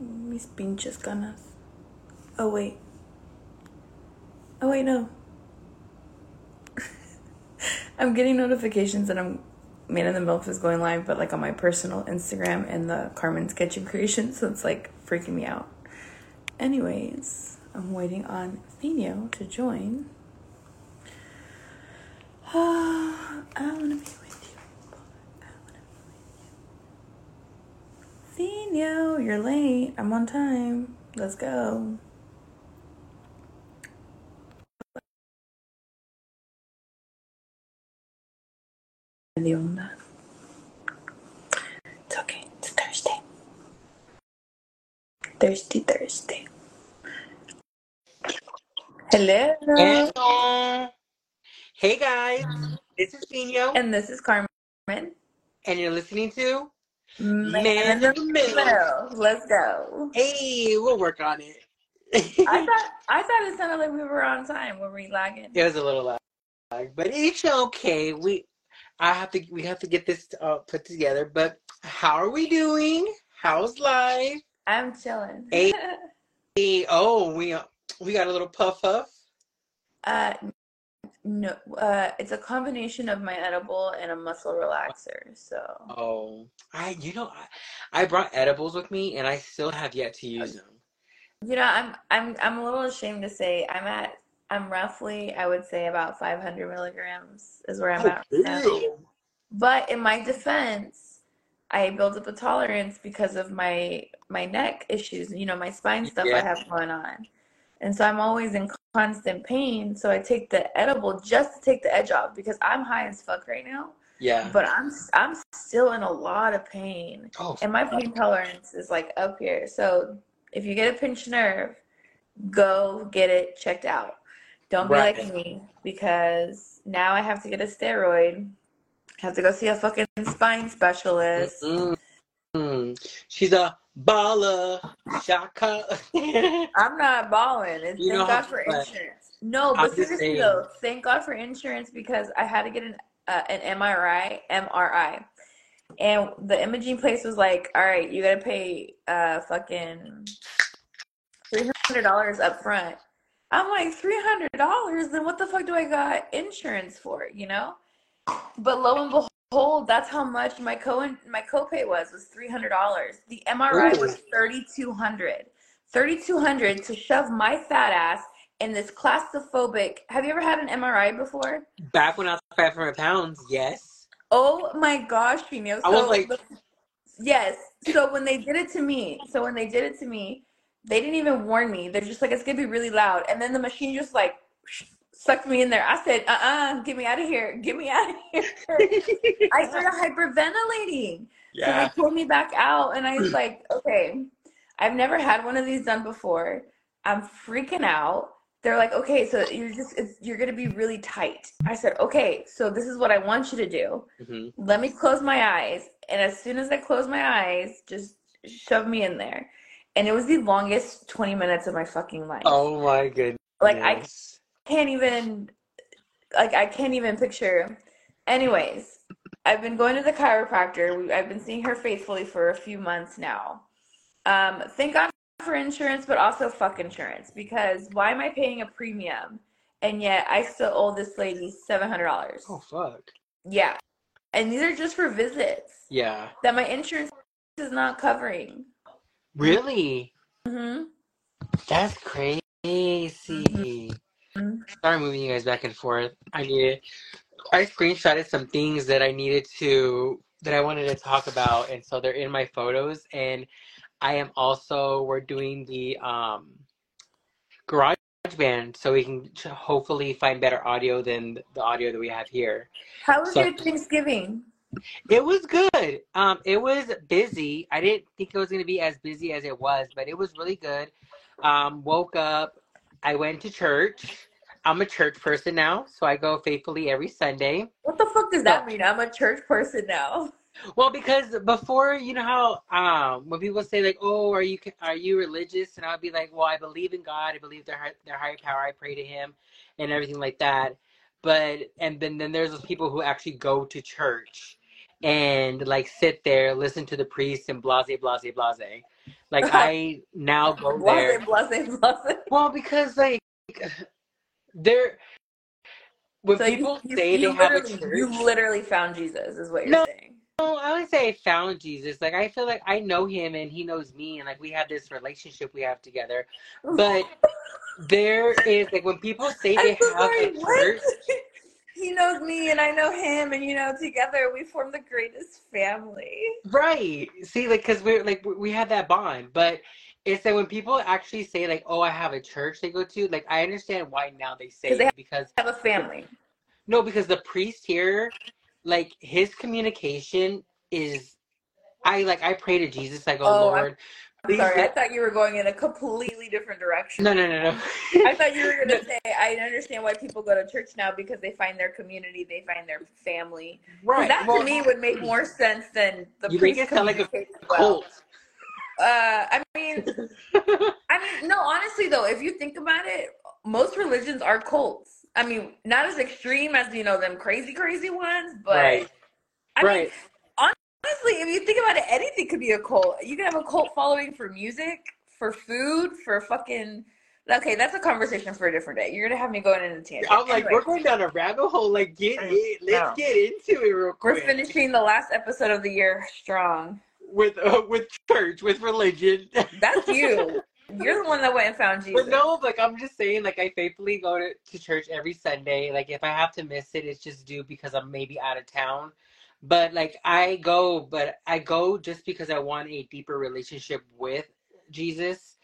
Mis pinches ganas. Oh, wait. Oh, wait, no. I'm getting notifications that I'm Man in the Middle is going live, but like on my personal Instagram and the Carmen's Kitchen Creation, so it's like freaking me out. Anyways, I'm waiting on Fino to join. I wanna be with you. I wanna be with you. Fino, you're late. I'm on time. Let's go. It's okay. It's Thursday. Thirsty Thursday. Hello. Hello. Hey guys, this is Fino, And this is Carmen. and you're listening to Man Man in the Middle. Let's go. Hey, we'll work on it. I thought I thought it sounded like we were on time. Were we lagging? it was a little lag, but it's okay. We, I have to, we have to get this uh, put together. But how are we doing? How's life? I'm chilling. Hey. Hey, oh, we we got a little puff puff. uh no uh it's a combination of my edible and a muscle relaxer. So Oh, I, you know, I, I brought edibles with me, and I still have yet to use them. you know, I'm I'm I'm a little ashamed to say I'm at I'm roughly I would say about 500 milligrams is where I'm Oh, at right. But in my defense, I built up a tolerance because of my my neck issues, you know, my spine stuff I have going on. And so I'm always in constant pain. So I take the edible just to take the edge off because I'm high as fuck right now. Yeah. But I'm I'm still in a lot of pain. Oh, And my pain tolerance is like up here. So if you get a pinched nerve, go get it checked out. Don't be Right. like me because now I have to get a steroid. Have to go see a fucking spine specialist. Mm. She's a baller, shaka. I'm not balling. It's You thank God for play. insurance. No, but seriously though, thank God for insurance because I had to get an uh, an MRI, MRI, and the imaging place was like, "All right, you gotta pay uh fucking three hundred dollars up front." I'm like, three hundred dollars? Then what the fuck do I got insurance for? You know? But lo and behold, that's how much my co my copay was was three hundred dollars. The MRI Ooh. was thirty two hundred. Thirty two hundred to shove my fat ass in this claustrophobic. Have you ever had an MRI before? Back when I was 500 pounds, yes. Oh my gosh, Fino. I was like- yes. So when they did it to me, so when they did it to me, they didn't even warn me. They're just like, it's gonna be really loud, and then the machine just like sucked me in there. I said, uh, uh get me out of here, get me out of here. I started hyperventilating. Yeah. So they pulled me back out, and I was like, okay, I've never had one of these done before. I'm freaking out. They're like, okay, so you're just it's, you're gonna be really tight. I said, okay, so this is what I want you to do. Mhm. Let me close my eyes, and as soon as I close my eyes, just shove me in there. And it was the longest 20 minutes of my fucking life. Oh my goodness. Like I can't even like I can't even picture. Anyways, I've been going to the chiropractor. We, I've been seeing her faithfully for a few months now. Um, thank God for insurance, but also fuck insurance because why am I paying a premium and yet I still owe this lady seven hundred dollars? Oh fuck. Yeah, and these are just for visits Yeah. that my insurance is not covering. Really? hmm That's crazy. Mhm. Sorry, moving you guys back and forth. I needed. I screenshotted some things that I needed to that I wanted to talk about, and so they're in my photos. And I am also we're doing the um garage band, so we can hopefully find better audio than the audio that we have here. How was So- your Thanksgiving? It was good. Um, it was busy. I didn't think it was going to be as busy as it was, but it was really good. Um, woke up. I went to church. I'm a church person now, so I go faithfully every Sunday. What the fuck does that mean? I'm a church person now. Well, because before, you know how um, when people say like, "Oh, are you are you religious?" and I'll be like, "Well, I believe in God. I believe their their higher power. I pray to Him, and everything like that." but and then then there's those people who actually go to church and like sit there, listen to the priest and blase blase blase. Like I now go there. Blase, blase, blase. Well, because like they're when So people you, say you they have a church. you literally found Jesus, is what you're No. saying. No, I would say I found Jesus. Like I feel like I know him and he knows me, and like we have this relationship we have together. But there is like when people say they have sorry. a What? he knows me and I know him, and you know, together we form the greatest family. Right. See, like, because we're like, we have that bond, but it's that when people actually say, like, oh, I have a church they go to, like, I understand why now they say they it because, have a family. no, because the priest here, like, his communication is, I like, I pray to Jesus, like, oh, Oh, Lord, I'm sorry, I thought you were going in a completely different direction. no, no, no, no. I thought you were going to say, I understand why people go to church now because they find their community, they find their family. right. That well, to me would make more sense than the You make priest it sound like a communicates well. cult. Uh, I mean, I mean, no, honestly though, if you think about it, most religions are cults. I mean, not as extreme as you know them crazy, crazy ones, but Right. I mean, Right. Honestly, if you think about it, anything could be a cult. You can have a cult following for music, for food, for fucking. Okay, that's a conversation for a different day. You're gonna have me going in a tangent. I'm like, Anyway, we're going down a rabbit hole. Like, get it. Let's know. get into it real quick. we're finishing the last episode of the year strong. with uh, with church, with religion. That's you. You're the one that went and found Jesus. But no, like I'm just saying, like I faithfully go to, to church every Sunday. Like if I have to miss it, it's just due because I'm maybe out of town. But like I go, but I go just because I want a deeper relationship with Jesus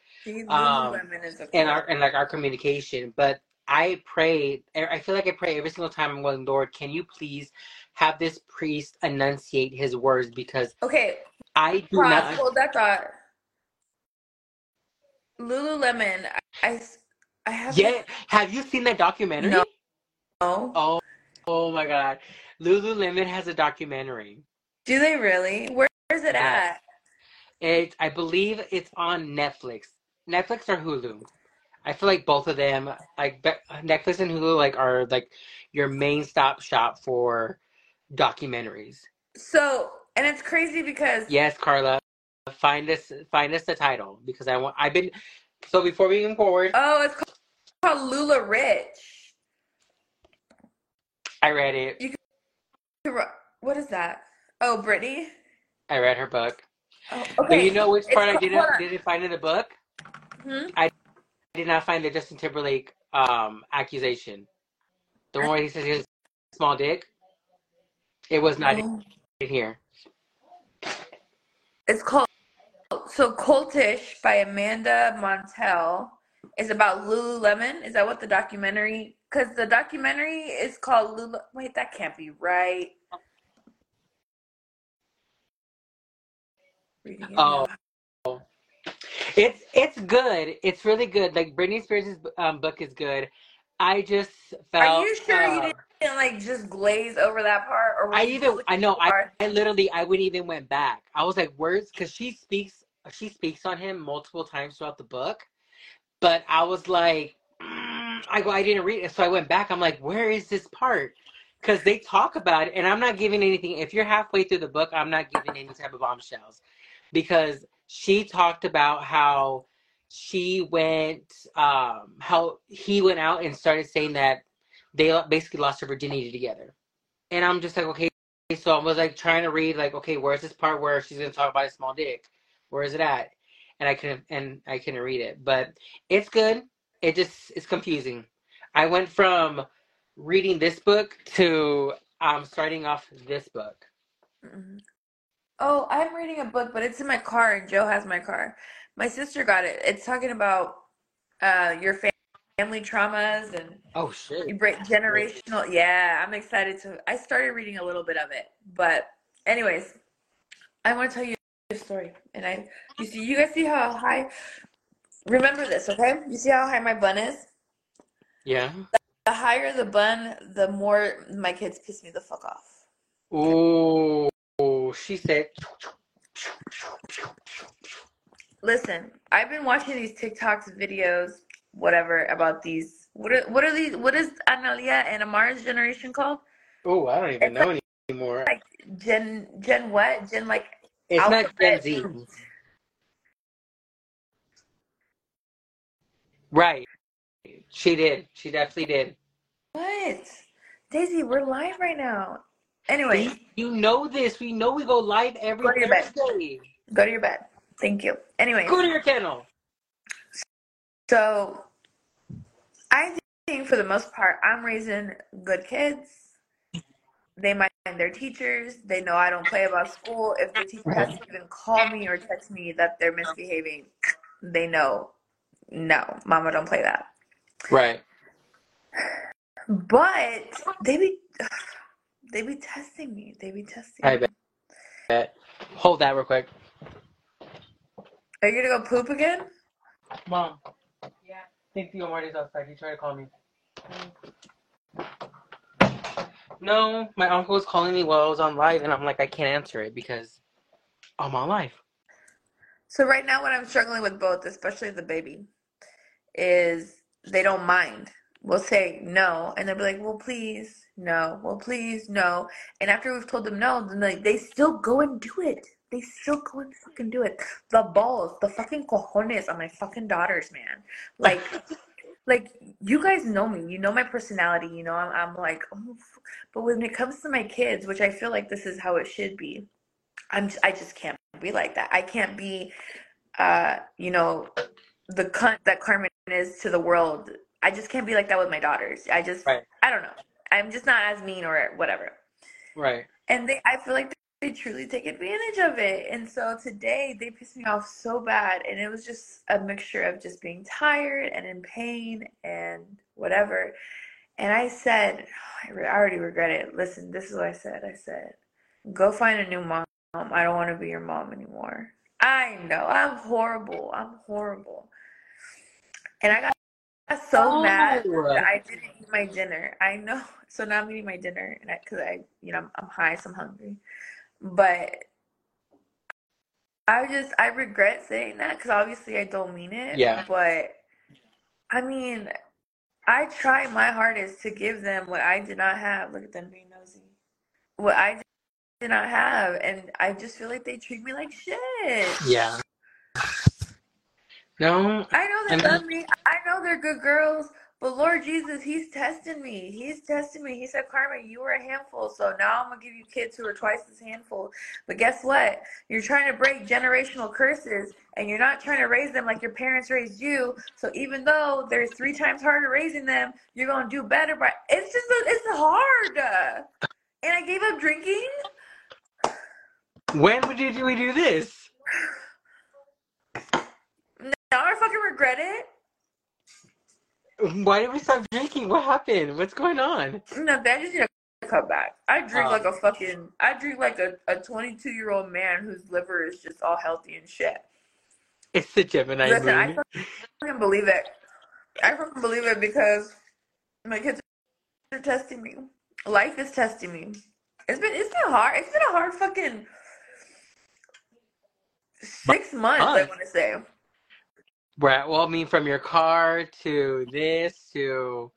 um, women is a and our and like our communication. But I pray. I feel like I pray every single time I'm going, Lord, can you please have this priest enunciate his words because Okay, I do Ross, not. hold that thought. Lululemon, I, I, I have Yeah, have you seen that documentary? No. Oh, oh my God. Lululemon has a documentary. Do they really? Where is it Yes. at? It, I believe it's on Netflix. Netflix or Hulu. I feel like both of them, like Netflix and Hulu, like are like your main stop shop for documentaries. So, and it's crazy because Yes, Carla, find us, find us the title because I want. I've been so before we move forward, oh, it's called, called LuLaRich. I read it. What is that? Oh, Britney. I read her book. Oh, But okay. you know which It's part I didn't didn't find in the book? Hmm? I did not find the Justin Timberlake um accusation. The one where he says he has a small dick. It was not Oh. in here. It's called so Cultish by Amanda Montell is about Lululemon. Is that what the documentary? Because the documentary is called Lulu. Wait, that can't be right. Oh. It's it's good. It's really good. Like Britney Spears' um, book is good. I just felt. Are you sure you uh, didn't like just glaze over that part, or I even I know I. I literally I would even went back. I was like words because she speaks she speaks on him multiple times throughout the book, but I was like mm, I go I didn't read it so I went back. I'm like where is this part? Because they talk about it and I'm not giving anything. If you're halfway through the book, I'm not giving any type of bombshells because she talked about how she went um how he went out and started saying that they basically lost their virginity together and i'm just like okay so i was like trying to read like okay where's this part where she's gonna talk about a small dick where is it at and i couldn't and i couldn't read it but it's good it just it's confusing i went from reading this book to um starting off this book Mhm. Oh, I'm reading a book, but it's in my car, and Joe has my car. My sister got it. It's talking about uh, your fam- family traumas and oh shit you break generational. Yeah, I'm excited to. I started reading a little bit of it, but anyways, I want to tell you story. And I, you see, you guys see how high. Remember this, okay? You see how high my bun is? yeah The higher the bun, the more my kids piss me the fuck off. oh she said Listen, I've been watching these TikToks videos, whatever, about these What are what are these? What is Analia and Amar's generation called? Oh, I don't even It's know like, anymore. like Gen Gen what? Gen like It's not Gen. Z. Right. She did. She definitely did. What? Daisy, we're live right now. Anyway. See, you know this. We know we go live every go to your bed. Thursday. Go to your bed. Thank you. Anyway. Go to your kennel. so I think for the most part, I'm raising good kids. They mind their teachers. They know I don't play about school. If the teacher has to even call me or text me that they're misbehaving, they know, no, mama don't play that. Right. But they be they be testing me. They be testing I me. bet. Hold that real quick. Are you gonna go poop again? Mom. Yeah. I think tío Marty's outside. He tried to call me. No, my uncle was calling me while I was on live, and I'm like, I can't answer it because I'm on live. So right now, what I'm struggling with both, especially the baby, is they don't mind. We'll say no, and they'll be like, "Well, please, no. Well, please, no." And after we've told them no, then they, they still go and do it. They still go and fucking do it. The balls, the fucking cojones on my fucking daughters, man. Like, like you guys know me. You know my personality. You know I'm, I'm like, oh, but when it comes to my kids, which I feel like this is how it should be, I'm I just can't be like that. I can't be, uh, you know, the cunt that Carmen is to the world. I just can't be like that with my daughters. I just, Right. I don't know. I'm just not as mean or whatever. Right. And they, I feel like they truly take advantage of it. And so today they pissed me off so bad, and it was just a mixture of just being tired and in pain and whatever. And I said, I already regret it. Listen, this is what I said. I said, go find a new mom. I don't want to be your mom anymore. I know I'm horrible. I'm horrible. And I got so oh. mad Oh. that I didn't eat my dinner. I know. So now I'm eating my dinner, and because I, you know, I'm, I'm high, so I'm hungry. But I just I regret saying that because obviously I don't mean it. Yeah. But I mean, I try my hardest to give them what I did not have. Look at them being nosy. What I did not have, and I just feel like they treat me like shit. Yeah. No. I know they love me. I know they're good girls. But Lord Jesus, He's testing me. He's testing me. He said, Carmen, you were a handful. So now I'm going to give you kids who are twice as handful. But guess what? You're trying to break generational curses and you're not trying to raise them like your parents raised you. So even though there's three times harder raising them, you're going to do better. But it's just, it's hard. And I gave up drinking. When would you do we do this? Now I fucking regret it. Why did we stop drinking? What happened? What's going on? No, I just need to cut back. I drink Oh. like a fucking. I drink like a, a 22 year old man whose liver is just all healthy and shit. It's the Gemini Listen, I moon. fucking believe it. I fucking believe it because my kids are testing me. Life is testing me. It's been it's been hard. It's been a hard fucking six months. I want to say. Right. Well, I mean, from your car to this to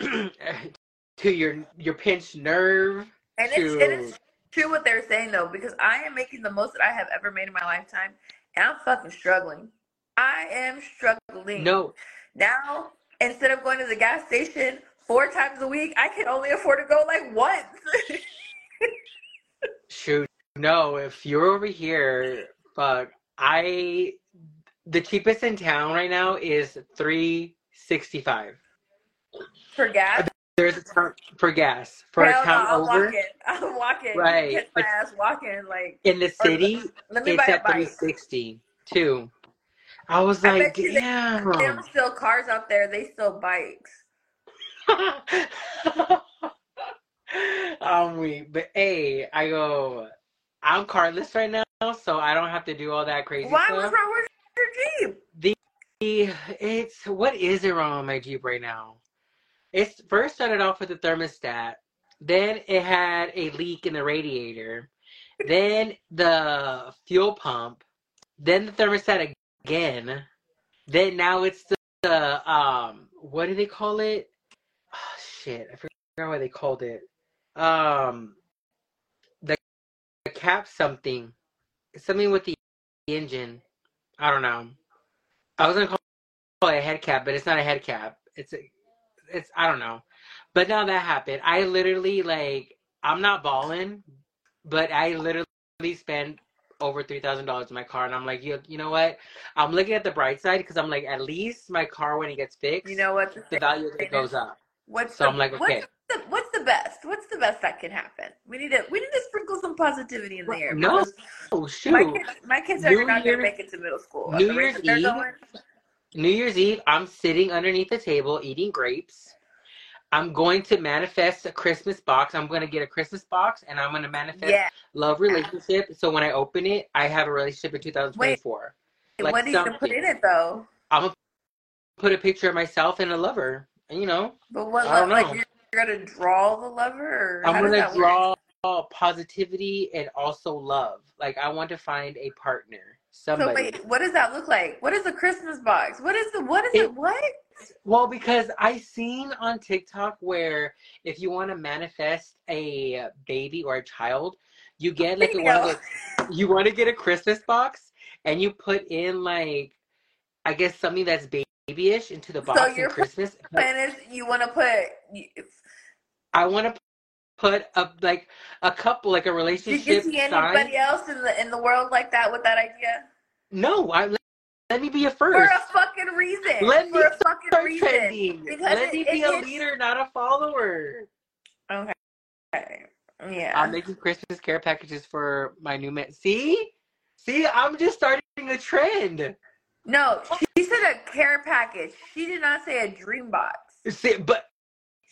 to your your pinched nerve And it's, to true what they're saying though, because I am making the most that I have ever made in my lifetime, and I'm fucking struggling. I am struggling. no. Now, instead of going to the gas station four times a week, I can only afford to go like once. Shoot, no. If you're over here, fuck. I the cheapest in town right now is three sixty five. For gas? There's a town for gas for Hell a no, town I'm over walking. I'm walking. Right. Catch my ass walking. Like, in the city. let me It's buy at three sixty two. I was I like, they- damn. They don't cars out there. They steal bikes. Um, I'm weak, but hey, I go. I'm carless right now, so I don't have to do all that crazy Why? stuff. What's wrong with your Jeep? The it's what is it wrong with my Jeep right now? It's first started off with the thermostat, then it had a leak in the radiator, then the fuel pump, then the thermostat again, then now it's the, the um what do they call it? Oh, shit, I forgot what they called it. Um, the, the cap something, something with the engine. I don't know. I was gonna call it a head cap, but it's not a head cap. It's a, it's I don't know. But now that happened, I literally like I'm not balling, but I literally spent over three thousand dollars in my car, and I'm like, you, you know what? I'm looking at the bright side because I'm like, at least my car when it gets fixed, You know what? the value of it goes up. What's So the, I'm like, okay. What's the, what's the best? What's the best that can happen? We need to we need to sprinkle some positivity in the air. No, oh my shoot! kids, my kids are New not Year's- gonna make it to middle school. New Year's Eve? going. New Year's Eve, I'm sitting underneath the table eating grapes. I'm going to manifest a Christmas box. I'm going to get a Christmas box, and I'm going to manifest Yeah. love relationship. So when I open it, I have a relationship in 2024. Like what are you gonna put in it though? I'm gonna put a picture of myself and a lover. You know, But what? I don't like know. You're, gonna draw the lover? Or I'm gonna that work? draw positivity and also love. Like I want to find a partner, So somebody. wait, what does that look like? What is the Christmas box? What is the what is It- it? What? Well, because I seen on TikTok where if you want to manifest a baby or a child, you get like a, one of the, you want to get a Christmas box and you put in like I guess something that's babyish into the box your in Christmas. plan is you want to put? I want to put a like a couple like a relationship. did you see anybody sign. else in the in the world like that with that idea? No, I let, let me be a first For a fucking reason. Let For me a fucking reason. trending. Because Let it- me it be a hits- leader, not a follower. Okay. Yeah. I'm making Christmas care packages for my new man. See, see, I'm just starting a trend. no, said care package. She did not say a dream box. See, but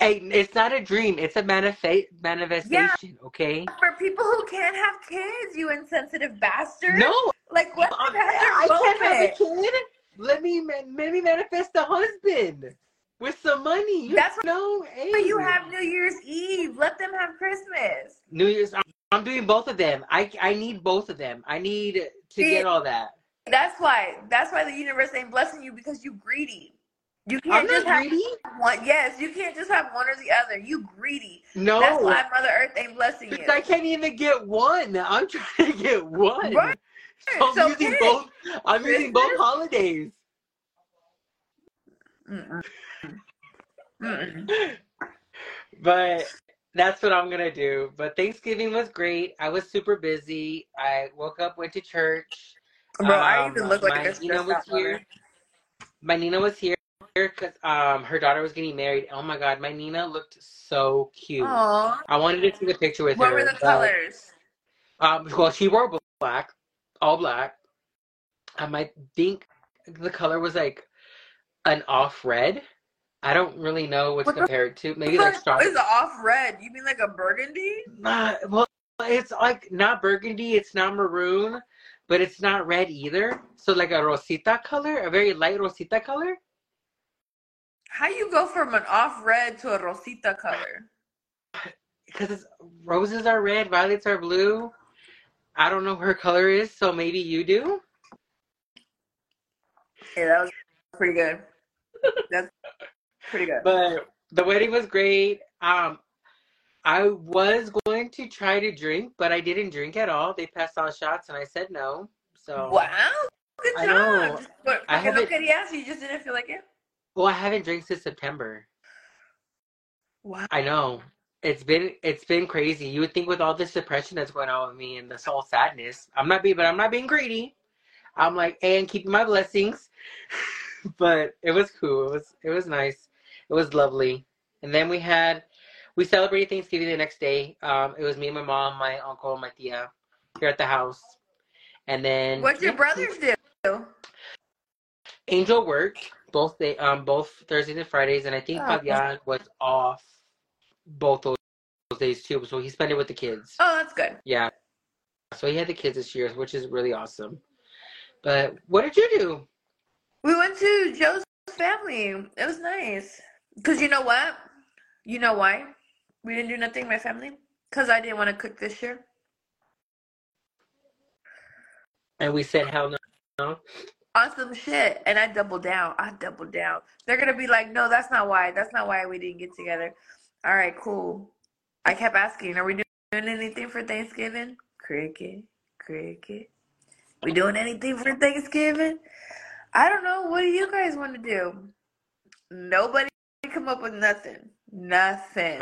hey, it's not a dream; it's a manifest manifestation. Okay? For people who can't have kids, you insensitive bastard. No, Like what? I, I can't have a kid. Let me let me manifest a husband with some money. You That's know, hey. But you have New Year's Eve. Let them have Christmas. New Year's. I'm, I'm doing both of them. I I need both of them. I need to See, get all that. That's why. That's why the universe ain't blessing you because you greedy. You can't I'm just not have greedy. one. Yes, you can't just have one or the other. You greedy. No, That's why Mother Earth ain't blessing you. I can't even get one. I'm trying to get one. Right. So I'm So using pick. both. I'm using both holidays. Mm-mm. Mm-mm. But that's what I'm gonna do. But Thanksgiving was great. I was super busy. I woke up, went to church. Bro, I Um, even look like my a Nina was here. mother. My Nina was here because um her daughter was getting married. Oh my god, my Nina looked so cute. Aw. I wanted to take a picture with What her. What were the colors? Um, well, she wore black, all black. Um, I think the color was like an off red. I don't really know what's What the compared to. Maybe like What strawberry. is off red? You mean like a burgundy? Uh, well, it's like not burgundy. It's not maroon, but it's not red either. So like a rosita color, a very light rosita color. How you go from an off red to a rosita color? Because roses are red, violets are blue. I don't know what her color is, so maybe you do. Yeah, that was pretty good. That's pretty good. But the wedding was great. Um, I was going to try to drink, but I didn't drink at all. They passed out shots, and I said no. So, Wow, good I job. know. But I haven't- yes, you just didn't feel like it. well, I haven't drank since September. Wow. I know it's been it's been crazy. You would think with all this depression that's going on with me and this whole sadness, I'm not being, but I'm not being greedy. I'm like, hey, and keeping my blessings. but it was cool. It was it was nice. It was lovely. And then we had we celebrated Thanksgiving the next day. Um, it was me and my mom, my uncle, my tia here at the house. And then What'd your brothers do? Angel worked both day um both Thursdays and Fridays, and I think Oh. Fabian was off both those those days too. So he spent it with the kids. Oh, that's good. Yeah. So he had the kids this year, which is really awesome. But what did you do? We went to Joe's family. It was nice. Cause you know what? You know why? We didn't do nothing, my family. Cause I didn't want to cook this year. And we said hell no. no. on some shit, and I doubled down. I doubled down. They're gonna be like, no, that's not why. That's not why we didn't get together. All right, cool. I kept asking, are we doing anything for Thanksgiving? Cricket, cricket. We doing anything for Thanksgiving? I don't know. What do you guys want to do? Nobody come up with nothing. Nothing.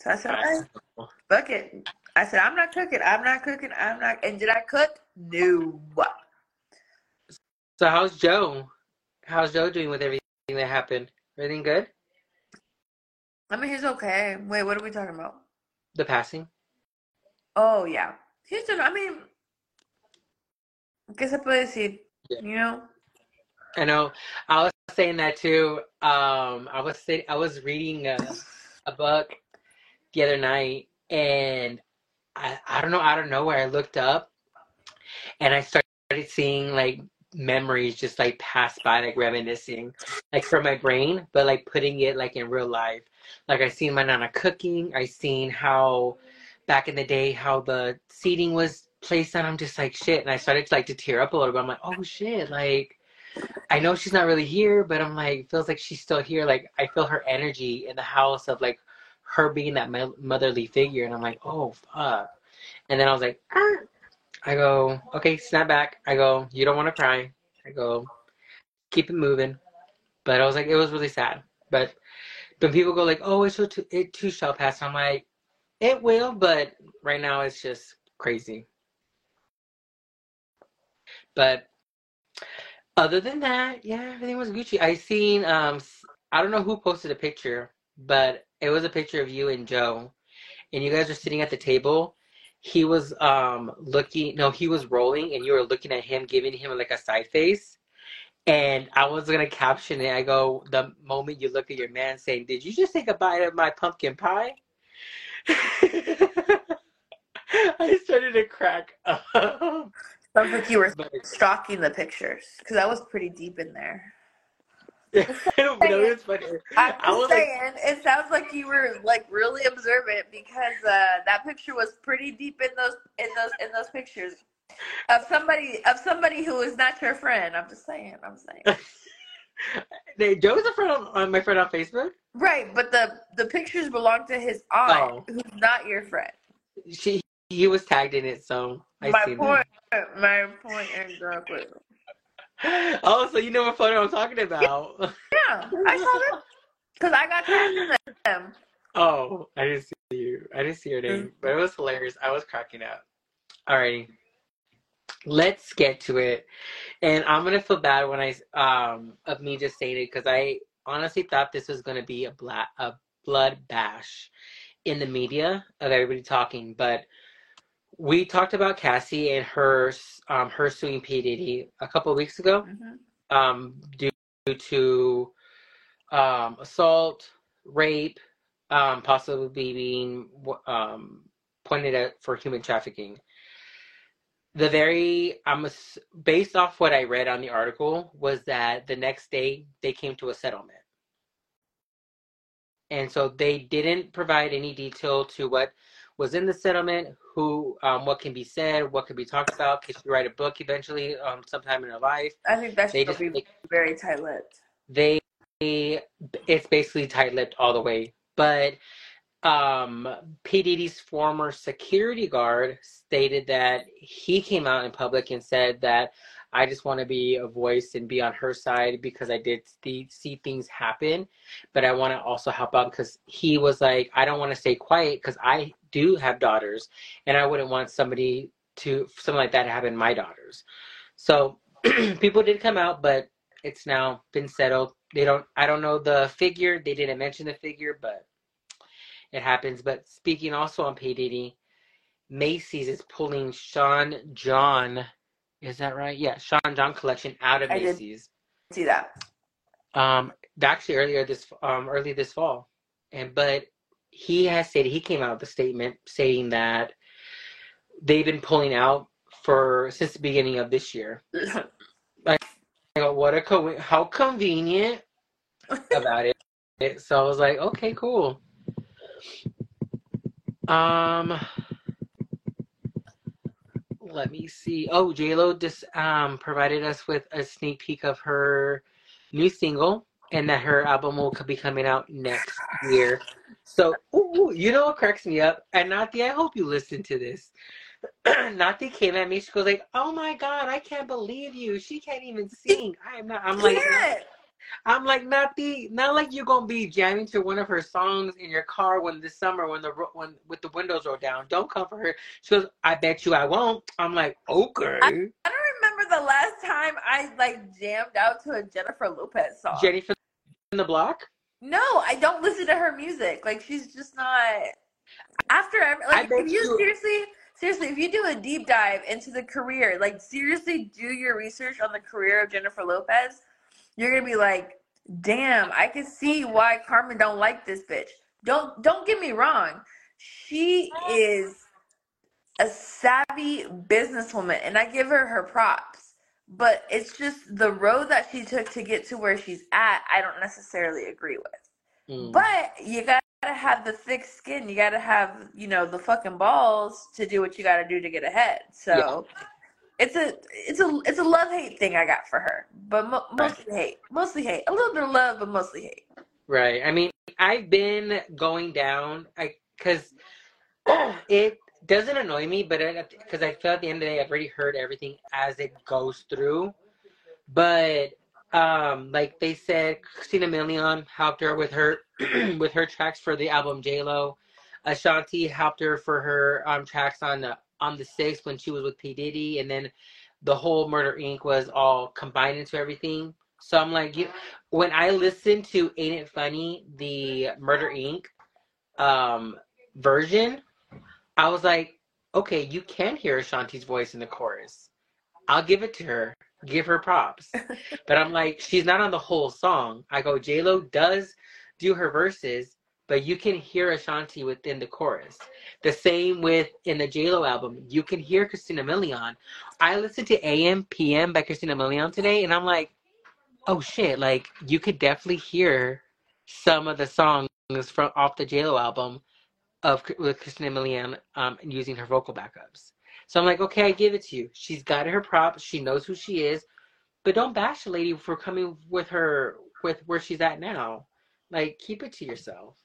So I said, right, fuck it. I said, I'm not cooking. I'm not cooking. I'm not. And did I cook? No. So how's Joe? How's Joe doing with everything that happened? Everything good? I mean, he's okay. Wait, what are we talking about? The passing. Oh yeah, he's doing. I mean, ¿qué se puede decir? Yeah. You know. I know. I was saying that too. Um, I was say, I was reading a, a book the other night, and I don't know, I don't know nowhere I looked up, and I started seeing like memories just like pass by, like reminiscing, like from my brain, but like putting it like in real life. Like I seen my nana cooking. I seen how back in the day how the seating was placed on. I'm just like shit, and I started to like to tear up a little bit. I'm like, oh shit, like. I know she's not really here, but I'm like, feels like she's still here. Like I feel her energy in the house of like her being that motherly figure, and I'm like, oh fuck. And then I was like, ah. I go, okay, snap back. I go, you don't want to cry. I go, keep it moving. But I was like, it was really sad. But when people go like, oh, it too, it too shall pass. I'm like, it will, but right now it's just crazy. But other than that, yeah, everything was Gucci. I seen, um, I don't know who posted a picture, but it was a picture of you and Joe, and you guys were sitting at the table. He was um looking, no, he was rolling, and you were looking at him, giving him like a side face. And I was gonna caption it. I go, the moment you look at your man saying, "Did you just take a bite of my pumpkin pie?" I started to crack up. Sounds like you were But stalking the pictures because I was pretty deep in there. I don't know. It's funny. I'm I was just like, saying, it sounds like you were like really observant because uh, that picture was pretty deep in those in those in those pictures of somebody of somebody who is not your friend. I'm just saying. I'm saying. Hey, Joe's a friend on, on my friend on Facebook. Right, but the the pictures belong to his aunt, Oh. who's not your friend. She he was tagged in it, so I my point, my point exactly. Oh, so you know what photo I'm talking about? Yeah, I saw them because I got tagged in them. Oh, I didn't see you. I didn't see your name, but it was hilarious. I was cracking up. Alrighty, let's get to it. And I'm gonna feel bad when I um of me just saying it because I honestly thought this was gonna be a black a blood bash in the media of everybody talking, but we talked about Cassie and her um her suing P Diddy a couple of weeks ago Mhm. um, due to um, assault, rape, um, possibly being um, pointed at for human trafficking. The very, I'm ass- based off what I read on the article was that the next day they came to a settlement, and so they didn't provide any detail to what was in the settlement, who, um, what can be said, what can be talked about. Could she write a book eventually, um, sometime in her life? I think that They should just be very tight-lipped. they it's basically tight-lipped all the way but um P. Diddy's former security guard stated that he came out in public and said that I just want to be a voice and be on her side because I did see, see things happen, but I want to also help out because he was like, I don't want to stay quiet because I do have daughters and I wouldn't want somebody to something like that to happen to my daughters. So people did come out, but it's now been settled. They don't. I don't know the figure. They didn't mention the figure, but it happens. But speaking also on P Diddy, Macy's is pulling Sean John. Is that right? Yeah, Sean John collection out of I did. Macy's. See that? Um, actually earlier this um early this fall, and but he has said he came out with a statement saying that they've been pulling out for since the beginning of this year. like, what a co- how convenient about it. So I was like, okay, cool. Um, let me see. Oh, J Lo just um provided us with a sneak peek of her new single, and that her album will be coming out next year. So, ooh, you know what cracks me up? And Nati, I hope you listen to this. Nati came at me. She goes like, "Oh my god, I can't believe you. She can't even sing. I am not." I'm like, Can't. I'm like, not the, not like you're gonna be jamming to one of her songs in your car when this summer when the when with the windows roll down. Don't come for her. She goes, "I bet you I won't." I'm like, okay. I don't remember the last time I like jammed out to a Jennifer Lopez song. Jenny from the block. No, I don't listen to her music. Like she's just not. After every, I like, if you you- seriously, seriously, if you do a deep dive into the career, like seriously, do your research on the career of Jennifer Lopez, you're gonna be like, damn, I can see why Carmen don't like this bitch. Don't don't get me wrong, she is a savvy businesswoman, and I give her her props. But it's just the road that she took to get to where she's at. I don't necessarily agree with. Mm. But you gotta have the thick skin. You gotta have, you know, the fucking balls to do what you gotta do to get ahead. So it's a it's a it's a love hate thing I got for her, but mo- mostly hate, mostly hate. A little bit of love, but mostly hate. Right. I mean, I've been going down. I because it doesn't annoy me, but because I feel at the end of the day, I've already heard everything as it goes through. But um, like they said, Christina Milian helped her with her with her tracks for the album J Lo. Ashanti helped her for her um tracks on the on the sixth when she was with P Diddy, and then the whole Murder Inc. was all combined into everything. So I'm like, you, when I listen to Ain't It Funny, the Murder Inc. um version, I was like, okay, you can hear Ashanti's voice in the chorus. I'll give it to her. Give her props. but I'm like, she's not on the whole song. I go, J Lo does do her verses, but you can hear Ashanti within the chorus. The same with in the J Lo album, you can hear Christina Milian. I listened to AM PM by Christina Milian today, and I'm like, oh shit! Like you could definitely hear some of the songs from off the J Lo album of with Christina Milian um, using her vocal backups. So I'm like, okay, I give it to you. She's got her props. She knows who she is, but don't bash the lady for coming with her with where she's at now. Like, keep it to yourself.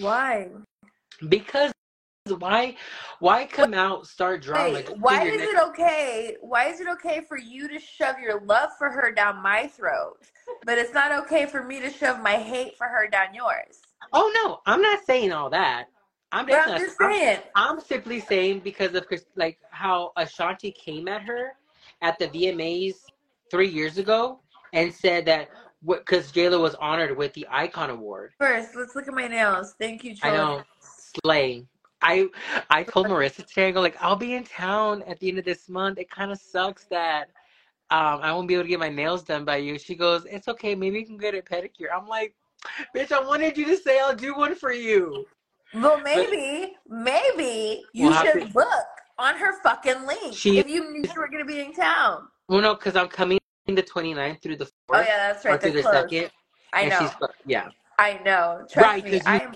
Why? Because why why come out start drama? Wait, Just why is it okay? Why is it okay for you to shove your love for her down my throat, but it's not okay for me to shove my hate for her down yours? Oh no, I'm not saying all that. I'm I'm just saying. I'm simply saying because of like how Ashanti came at her at the VMAs three years ago and said that because J-Lo was honored with the Icon Award. First, let's look at my nails. Thank you, I know, slay. I I told Marissa today, I go like, I'll be in town at the end of this month. It kind of sucks that um I won't be able to get my nails done by you. She goes, it's okay. Maybe you can get a pedicure. I'm like, bitch, I wanted you to say I'll do one for you. Well, maybe, maybe you We'll should to- book on her fucking link She- if you knew you were going to be in town. Well, no, because I'm coming the 29th through the 4th. Oh, yeah, that's or right. through the closed. second. I know. yeah. I know. Trust Right, me. you- I'm,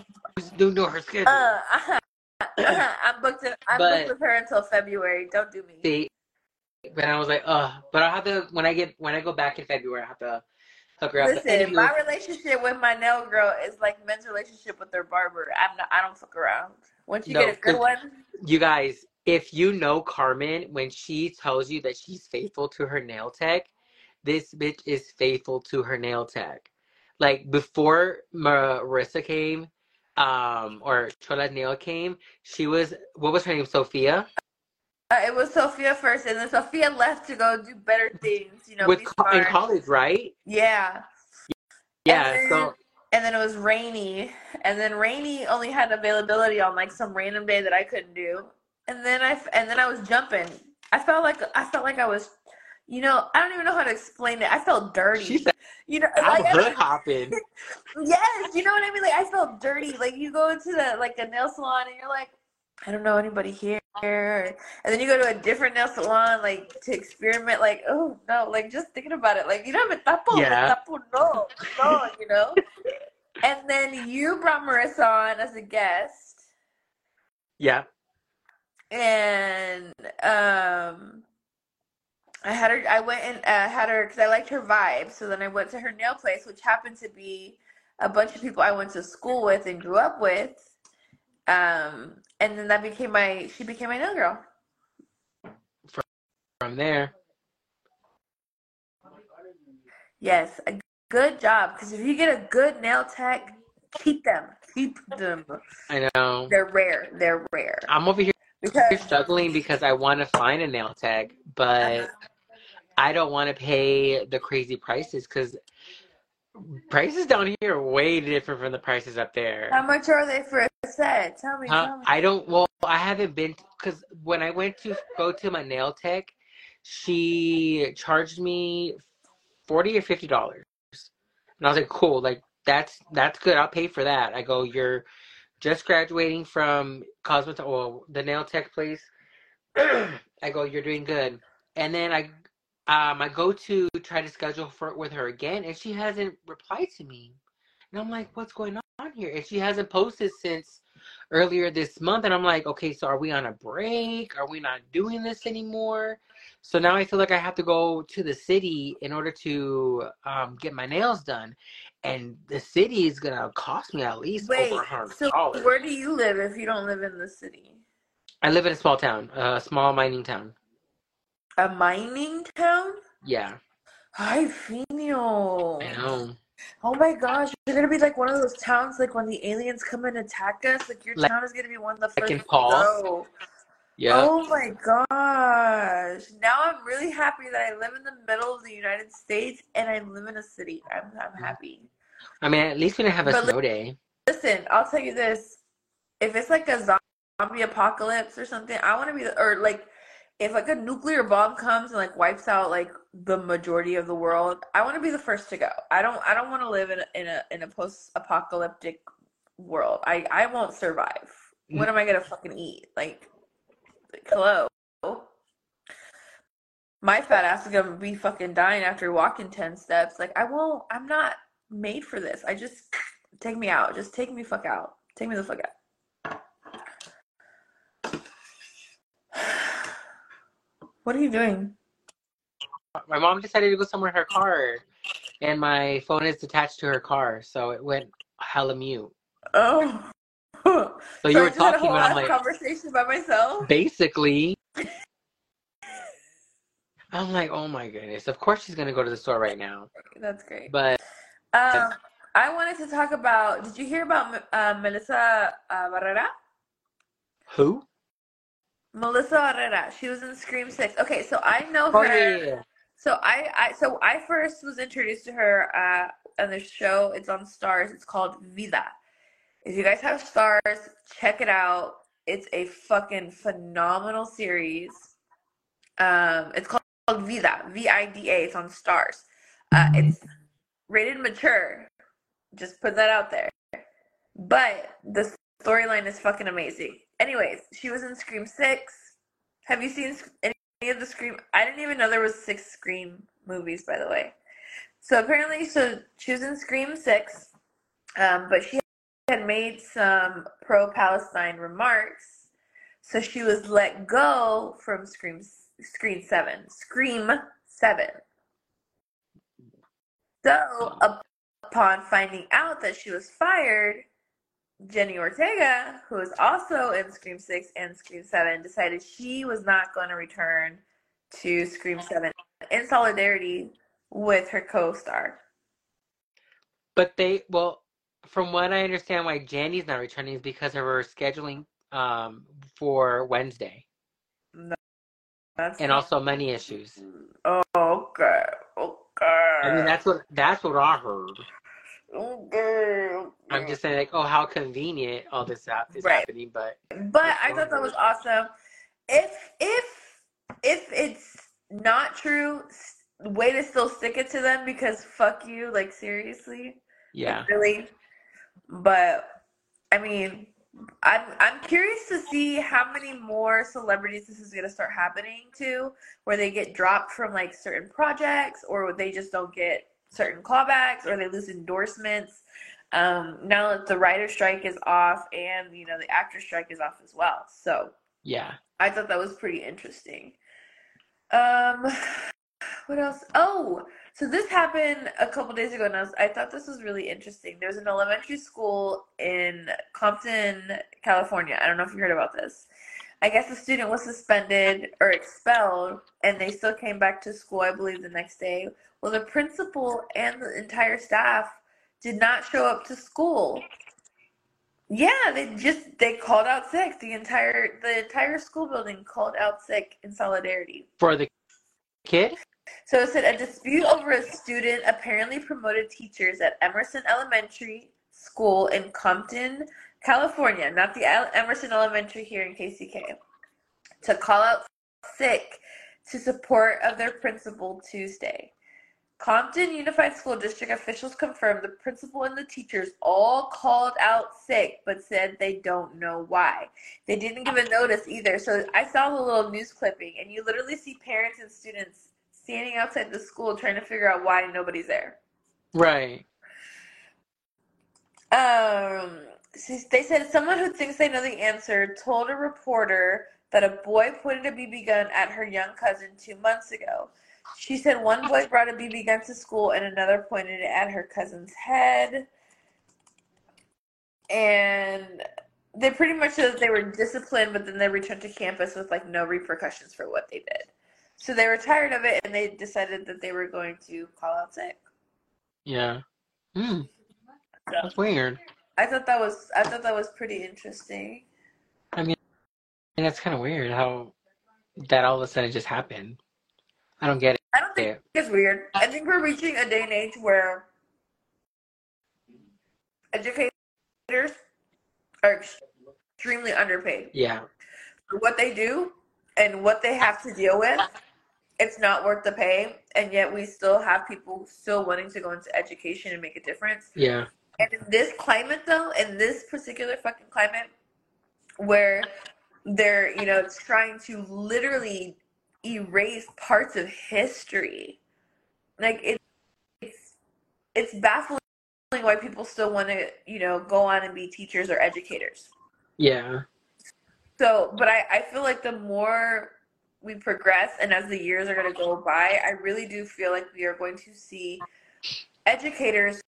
don't know her schedule. uh, uh, I'm booked. In, I'm But- booked with her until February. Don't do me. See, but I was like, oh, but I'll have to when I get when I go back in February, I have to hook her up. Listen, my relationship with my nail girl is like men's relationship with their barber. I'm not. I don't fuck around. Once you No, get a good one, you guys, if you know Carmen, when she tells you that she's faithful to her nail tech, this bitch is faithful to her nail tech. Like before Marissa came, um, or Chola's nail came, she was what was her name? Sophia. uh, it was Sophia first, and then Sophia left to go do better things. You know, with co- in college, right? Yeah. Yeah. then- So And then it was rainy, and then rainy only had availability on like some random day that I couldn't do. And then I and then I was jumping. I felt like I felt like I was, you know, I don't even know how to explain it. I felt dirty. she said, you know, "I'm like hood hopping." yes, you know what I mean. Like I felt dirty. Like you go into the like a nail salon and you're like, I don't know anybody here. And then you go to a different nail salon, like to experiment. Like, oh no, like just thinking about it, like you know, me tapo, me tapo, no, no, you know. And then you brought Marissa on as a guest, Yeah. and um, I had her. I went and uh, had her because I liked her vibe. So then I went to her nail place, which happened to be a bunch of people I went to school with and grew up with. Um, and then that became my. She became my nail girl. From there, Yes, a good job. Because if you get a good nail tech, keep them. Keep them. I know. They're rare. They're rare. I'm over here Because struggling because I want to find a nail tech, but uh-huh. I don't want to pay the crazy prices because prices down here are way different from the prices up there. how much are they for a set? Tell me. Huh? Tell me. I don't. Well, I haven't been because when I went to go to my nail tech, she charged me forty or fifty dollars, and I was like, "Cool, like that's that's good. I'll pay for that." I go, "You're just graduating from cosmetic, well, the nail tech place." I go, "You're doing good," and then I. Um, I go to try to schedule for with her again, and she hasn't replied to me. And I'm like, "What's going on here?" And she hasn't posted since earlier this month and I'm like, okay, so are we on a break? Are we not doing this anymore? So now I feel like I have to go to the city in order to um, get my nails done. And the city is gonna cost me at least Wait. over hundred So where do you live if you don't live in the city? I live in a small town, a small mining town. A mining town? Yeah, Hi, Fino. I know. Oh my gosh, you're gonna be like one of those towns like when the aliens come and attack us. Like your Like- town is gonna be one of the like first in to Paul? Yeah. Oh my gosh. Now I'm really happy that I live in the middle of the United States and I live in a city. I'm I'm mm-hmm. happy. I mean, at least we didn't have a But snow day. Listen, I'll tell you this. If it's like a zombie apocalypse or something, I want to be the, or like if like a nuclear bomb comes and like wipes out like the majority of the world, I want to be the first to go. I don't I don't want to live in a in a in a post-apocalyptic world. I I won't survive. What mm. am I gonna fucking eat? Like, hello. My fat ass is gonna be fucking dying after walking 10 steps. Like, I won't, I'm not made for this. I just, take me out. Just take me fuck out. Take me the fuck out. What are you doing? My mom decided to go somewhere in her car, and my phone is attached to her car, so it went hella mute. Oh. So, you I were just had a talking, whole and I'm like, conversation by myself. basically. I'm like, oh my goodness. Of course she's gonna go to the store right now. That's great. But Um, I wanted to talk about. Did you hear about uh, Melissa uh, Barrera? who? Melissa Barrera. She was in Scream Six. Okay, so I know Oh her. yeah, yeah. So I, I, so I first was introduced to her uh, on the show. It's on Starz. It's called Vida. If you guys have Starz, check it out. It's a fucking phenomenal series. Um, it's called Vida. V I D A. It's on Starz. Uh, it's rated mature. Just put that out there. But the storyline is fucking amazing. Anyways, she was in Scream Six. Have you seen any any of the Scream? I didn't even know there was six Scream movies, by the way. So apparently, so she was in Scream Six, um, but she had made some pro-Palestine remarks, so she was let go from Scream Scream Seven. Scream Seven. So upon finding out that she was fired, Jenna Ortega, who is also in Scream 6 and Scream 7, decided she was not going to return to Scream 7 in solidarity with her co star. But they well, from what I understand, why Jandy's not returning is because of her scheduling um for Wednesday, That's and also money issues. Oh, okay. Okay. I mean, that's what that's what I heard. okay. I'm just saying, like, oh, how convenient all this is Right. happening, but But I thought that was awesome. If if if it's not true, way to still stick it to them because fuck you, like seriously, yeah. Like, really. But I mean, I'm I'm curious to see how many more celebrities this is gonna start happening to, where they get dropped from like certain projects, or they just don't get certain callbacks, or they lose endorsements. Um, now that the writer strike is off, and you know the actor strike is off as well, so Yeah. I thought that was pretty interesting. Um, what else? Oh, so this happened a couple days ago, and I, was, I thought this was really interesting. There's an elementary school in Compton, California. I don't know if you heard about this. I guess the student was suspended or expelled, and they still came back to school, I believe, the next day. Well, the principal and the entire staff did not show up to school. Yeah, they just they called out sick. The entire the entire school building called out sick in solidarity. For the kid? So it said a dispute over a student apparently promoted teachers at Emerson Elementary School in Compton, California, not the Emerson Elementary here in KCK, to call out sick to support of their principal Tuesday. Compton Unified School District officials confirmed the principal and the teachers all called out sick, but said they don't know why. They didn't give a notice either. So I saw the little news clipping, and you literally see parents and students standing outside the school trying to figure out why nobody's there. Right. Um, they said someone who thinks they know the answer told a reporter that a boy pointed a BB gun at her young cousin two months ago. She said one boy brought a BB gun to school and another pointed it at her cousin's head. And they pretty much said that they were disciplined, but then they returned to campus with like no repercussions for what they did. So they were tired of it and they decided that they were going to call out sick. Yeah. Hmm. That's weird. I thought that was I thought that was pretty interesting. I mean, and that's kind of weird how that all of a sudden just happened. I don't get it. I don't think it's weird. I think we're reaching a day and age where educators are extremely underpaid. Yeah. For what they do and what they have to deal with, it's not worth the pay. And yet we still have people still wanting to go into education and make a difference. Yeah. And in this climate though, in this particular fucking climate where they're, you know, it's trying to literally erase parts of history. Like it, it's it's baffling why people still want to, you know, go on and be teachers or educators. Yeah. So, but I, I feel like the more we progress and as the years are going to go by, I really do feel like we are going to see educators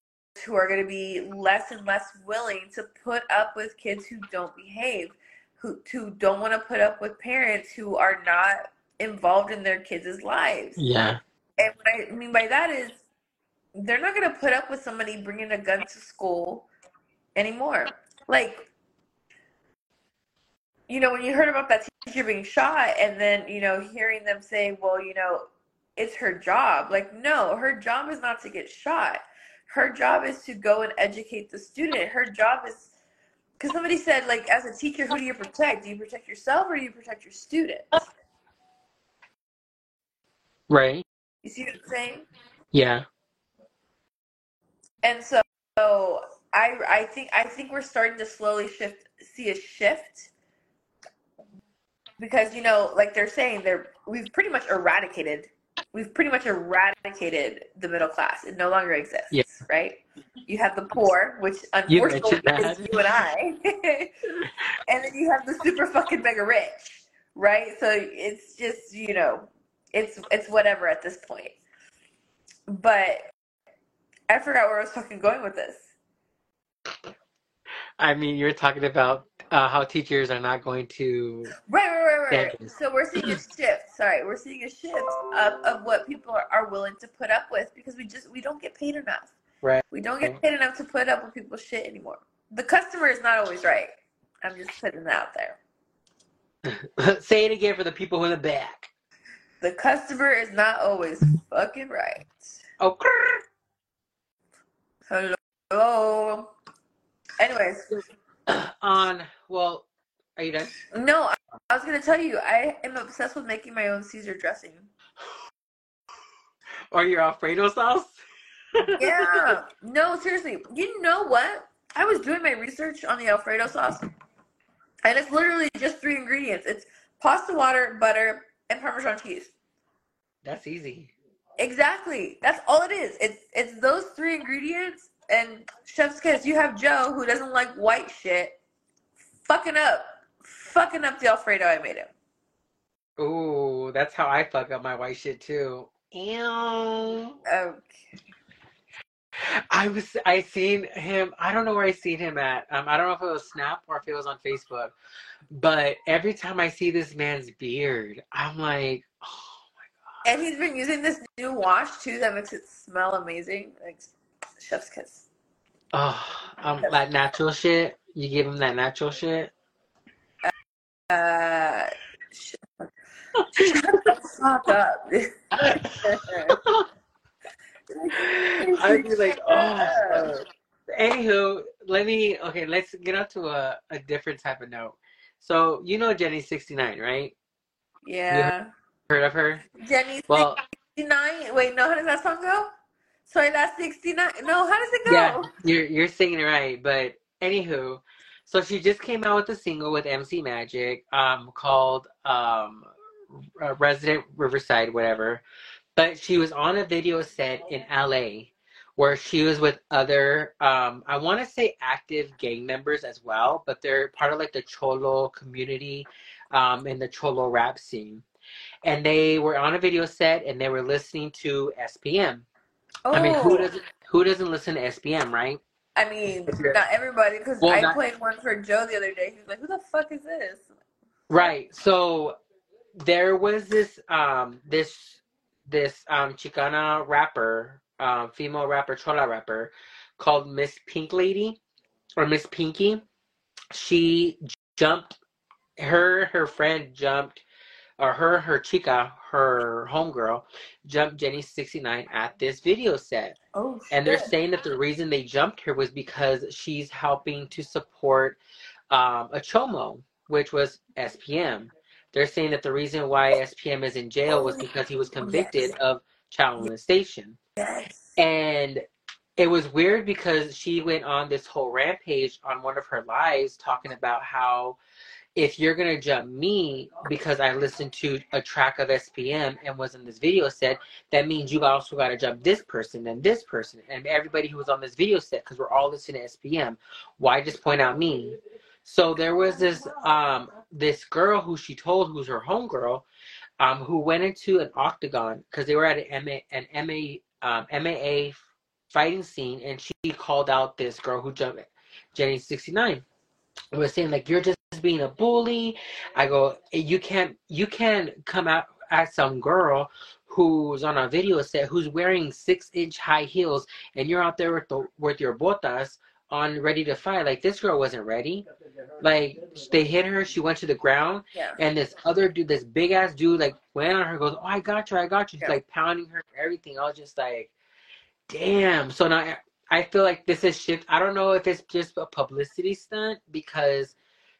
who are going to be less and less willing to put up with kids who don't behave, who, who don't want to put up with parents who are not involved in their kids' lives. Yeah. And what I mean by that is they're not going to put up with somebody bringing a gun to school anymore. Like, you know, when you heard about that teacher being shot and then, you know, hearing them say, well, you know, it's her job. Like, no, her job is not to get shot. Her job is to go and educate the student. Her job is because somebody said, like, as a teacher, who do you protect? Do you protect yourself or do you protect your students? Right. You see what I'm saying? Yeah. And so, so I I think I think we're starting to slowly shift see a shift because you know like they're saying they're we've pretty much eradicated we've pretty much eradicated the middle class. It no longer exists Yeah. right? You have the poor which unfortunately mentioned is you and i. And then you have the super fucking mega rich right? So it's just you know it's it's whatever at this point. But i forgot where i was fucking going with this. I mean, you're talking about uh, how teachers are not going to. Right, right, right, right. Thank you. right. So we're seeing a shift. Sorry, we're seeing a shift of, of what people are, are willing to put up with because we just we don't get paid enough. Right. We don't get paid enough to put up with people's shit anymore. The customer is not always right. I'm just putting that out there. Say it again for the people in the back. The customer is not always fucking right. Okay. Hello. Anyways, On. Well, are you done? no, I, I was gonna tell you I am obsessed with making my own Caesar dressing. Or your Alfredo sauce? yeah. No, seriously. You know what? I was doing my research on the Alfredo sauce, and it's literally just three ingredients. It's pasta water, butter, and Parmesan cheese. That's easy. Exactly. That's all it is. It's it's those three ingredients. And chef's kiss, you have Joe who doesn't like white shit, fucking up fucking up the Alfredo I made him. Ooh, that's how I fuck up my white shit too. Ew. Okay. I was I seen him. I don't know where I seen him at. Um, I don't know if it was Snap or if it was on Facebook. But every time I see this man's beard, I'm like, oh my god. And he's been using this new wash too that makes it smell amazing. Like chef's kiss. Oh, um, that natural shit. You give him that natural shit. Uh, shut the fuck up. I'd be like, oh. Anywho, let me. Okay, let's get on to a, a different type of note. So you know Jenny sixty nine, right? Yeah. Heard of her? Jenny Well, 69. Wait, no, how does that song go? Sorry, that's 69. No, how does it go? yeah, you're you're singing right. But anywho, so she just came out with a single with MC Magic, um, called um, uh, Resident Riverside, whatever. But she was on a video set in LA where she was with other, um, I want to say active gang members as well, but they're part of like the Cholo community um, in the Cholo rap scene. And they were on a video set and they were listening to SPM. Oh, I mean, who doesn't who doesn't listen to SPM, right? I mean, not everybody, because Well, I not- played one for Joe the other day. He was like, "Who the fuck is this?" Right. So there was this um this this um Chicana rapper, um female rapper, chola rapper called Miss Pink Lady or Miss Pinky. She jumped her her friend jumped or her her chica, her homegirl jumped Jenny 69 at this video set. Oh, And they're saying that the reason they jumped her was because she's helping to support um, a chomo, which was SPM. They're saying that the reason why SPM is in jail was because he was convicted Yes. of child molestation. Yes. And it was weird because she went on this whole rampage on one of her lives talking about how if you're gonna jump me because I listened to a track of SPM and was in this video set, that means you also gotta jump this person and this person and everybody who was on this video set because we're all listening to SPM. Why just point out me? So there was this um this girl who she told who's her homegirl, um, who went into an octagon because they were at an MA an MA um, MAA fighting scene and she called out this girl who jumped Jenny sixty nine. Was saying like you're just being a bully. I go eh, you can't you can't come out at some girl who's on a video set who's wearing six inch high heels and you're out there with the with your botas on ready to fight. Like this girl wasn't ready. Like they hit her, she went to the ground, Yeah. and this other dude, this big ass dude, like went on her, goes, "Oh, I got you, I got you." Yeah. like pounding her, everything. I was just like, "Damn!" So now I- feel like this is shift. I don't know if it's just a publicity stunt because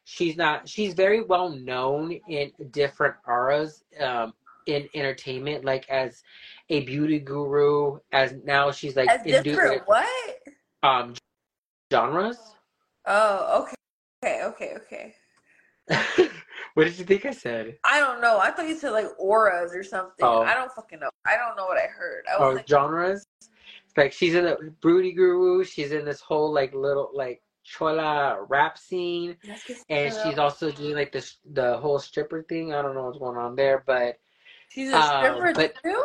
she's not. She's very well known in different auras um, in entertainment, like as a beauty guru. As now she's like As in different what? um genres. Oh, okay. Okay, okay, okay. what did you think I said? I don't know. I thought you said like auras or something. Oh. I don't fucking know. I don't know what I heard. I was or like, genres. Like she's in the Broody Guru. She's in this whole like little like chola rap scene, and she's also doing like this the whole stripper thing. I don't know what's going on there, but she's a uh, stripper but- too.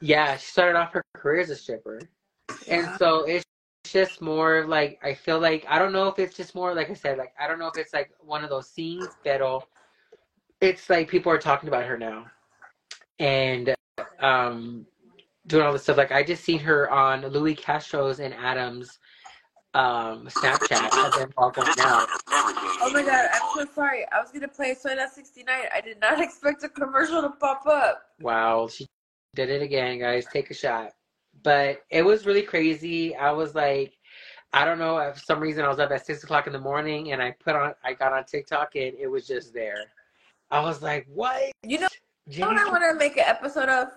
yeah, she started off her career as a stripper, and so it's just more like I feel like I don't know if it's just more like I said like I don't know if it's like one of those scenes, but it's like people are talking about her now, and um doing all this stuff. Like I just seen her on Louis Castro's and Adams um Snapchat as them all going out. Oh my god, I'm so sorry. I was gonna play Suena 69. I did not expect a commercial to pop up. Wow, she did it again, guys. Take a shot. But it was really crazy. I was like, I don't know. For some reason, I was up at six o'clock in the morning, and I put on, I got on TikTok, and it was just there. I was like, what? You know You know what I want to make an episode of?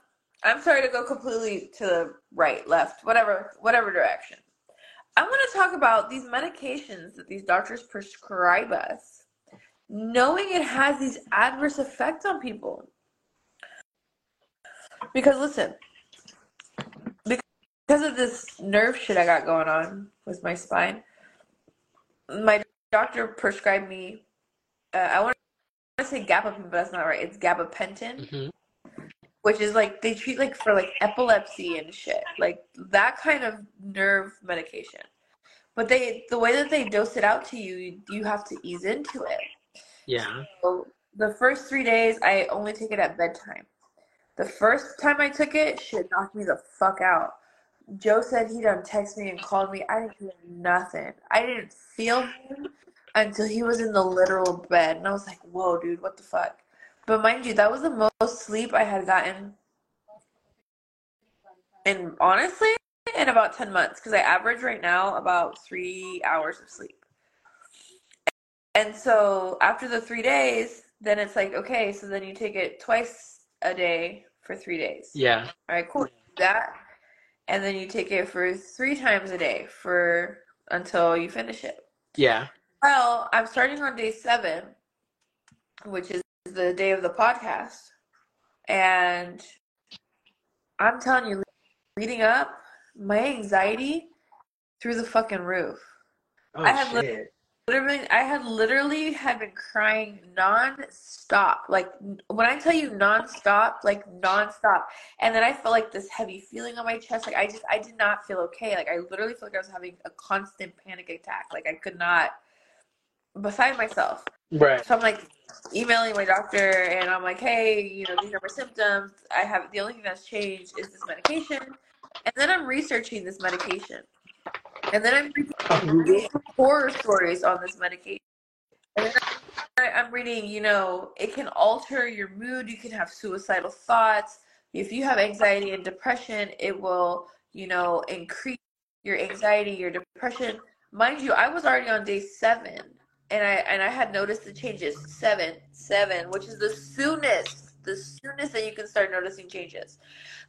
I'm sorry to go completely to the right, left, whatever, whatever direction. I want to talk about these medications that these doctors prescribe us, knowing it has these adverse effects on people. Because listen, because of this nerve shit I got going on with my spine, my doctor prescribed me uh, I want to say gabapentin, but that's not right. It's gabapentin, hmm which is like they treat like for like epilepsy and shit, like that kind of nerve medication. But they the way that they dose it out to you, you, you have to ease into it. Yeah. So the first three days, I only take it at bedtime. The first time I took it, shit knocked me the fuck out. Joe said he done text me and called me. I didn't hear nothing. I didn't feel him until he was in the literal bed, and I was like, "Whoa, dude, what the fuck?" But mind you, that was the most sleep I had gotten in honestly in about ten months because I average right now about three hours of sleep. And so after the three days, then it's like, okay, so then you take it twice a day for three days. Yeah. All right, cool. That. And then you take it for three times a day for until you finish it. Yeah. Well, I'm starting on day seven, which is the day of the podcast. And I'm telling you, leading up, my anxiety through the fucking roof. Oh I had shit. literally, I had literally had been crying non-stop. Like when I tell you non-stop, like non-stop. And then I felt like this heavy feeling on my chest. Like I just, I did not feel okay. Like I literally felt like I was having a constant panic attack. Like I could not, beside myself. Right. So I'm like emailing my doctor and I'm like, hey, you know, these are my symptoms. I have the only thing that's changed is this medication. And then I'm researching this medication. And then I'm reading oh, horror stories on this medication. And then I'm reading, you know, it can alter your mood. You can have suicidal thoughts. If you have anxiety and depression, it will, you know, increase your anxiety, your depression. Mind you, I was already on day seven, and I and I had noticed the changes. Seven, seven, which is the soonest, the soonest that you can start noticing changes.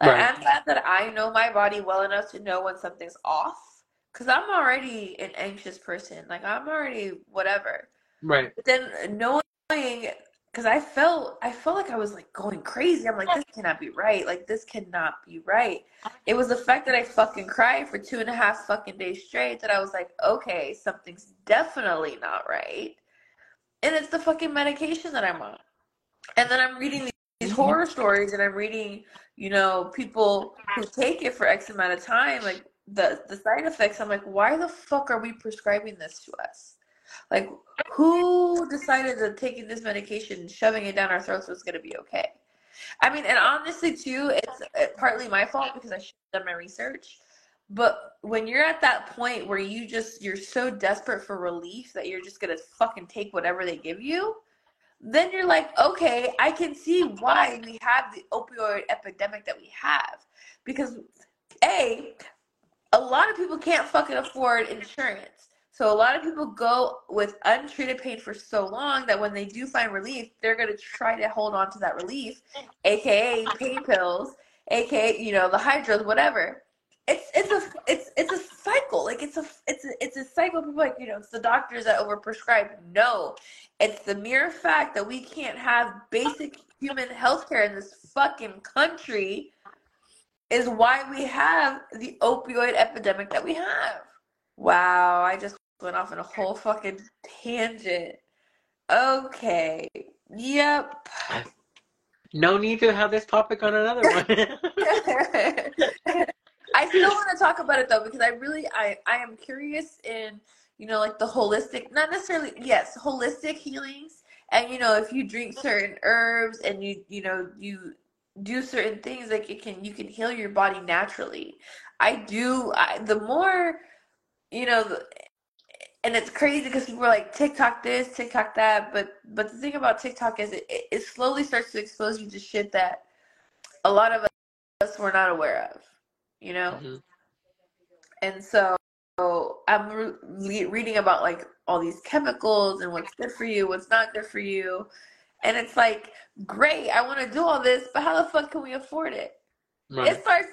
Like, Right. I'm glad that I know my body well enough to know when something's off, because I'm already an anxious person. Like I'm already whatever. Right. But then knowing, because I felt, I felt like I was like going crazy. I'm like, this cannot be right. Like this cannot be right. It was the fact that I fucking cried for two and a half fucking days straight that I was like, okay, something's definitely not right. And it's the fucking medication that I'm on. And then I'm reading these, these horror stories, and I'm reading, you know, people who take it for X amount of time, like the the side effects. I'm like, why the fuck are we prescribing this to us? Like, who decided that taking this medication and shoving it down our throats was going to be okay? I mean, and honestly, too, it's uh, partly my fault because I should have done my research. But when you're at that point where you just, you're so desperate for relief that you're just going to fucking take whatever they give you, then you're like, okay, I can see why we have the opioid epidemic that we have. Because, A, a lot of people can't fucking afford insurance. So a lot of people go with untreated pain for so long that when they do find relief, they're gonna try to hold on to that relief, aka pain pills, aka you know the hydros, whatever. It's it's a it's it's a cycle. Like it's a it's a, it's a cycle. People like you know it's the doctors that overprescribe. No, it's the mere fact that we can't have basic human health care in this fucking country is why we have the opioid epidemic that we have. Wow, I just went off on a whole fucking tangent. Okay. Yep. No need to have this topic on another one. I still want to talk about it though because I really I I am curious in you know like the holistic not necessarily yes holistic healings and you know if you drink certain herbs and you you know you do certain things like it can you can heal your body naturally. I do I, the more you know the, and it's crazy because people are like TikTok this, TikTok that, but but the thing about TikTok is it, it slowly starts to expose you to shit that a lot of us were not aware of, you know. Mhm. And so I'm re- reading about like all these chemicals and what's good for you, what's not good for you, and it's like great, I want to do all this, but how the fuck can we afford it? Right. It starts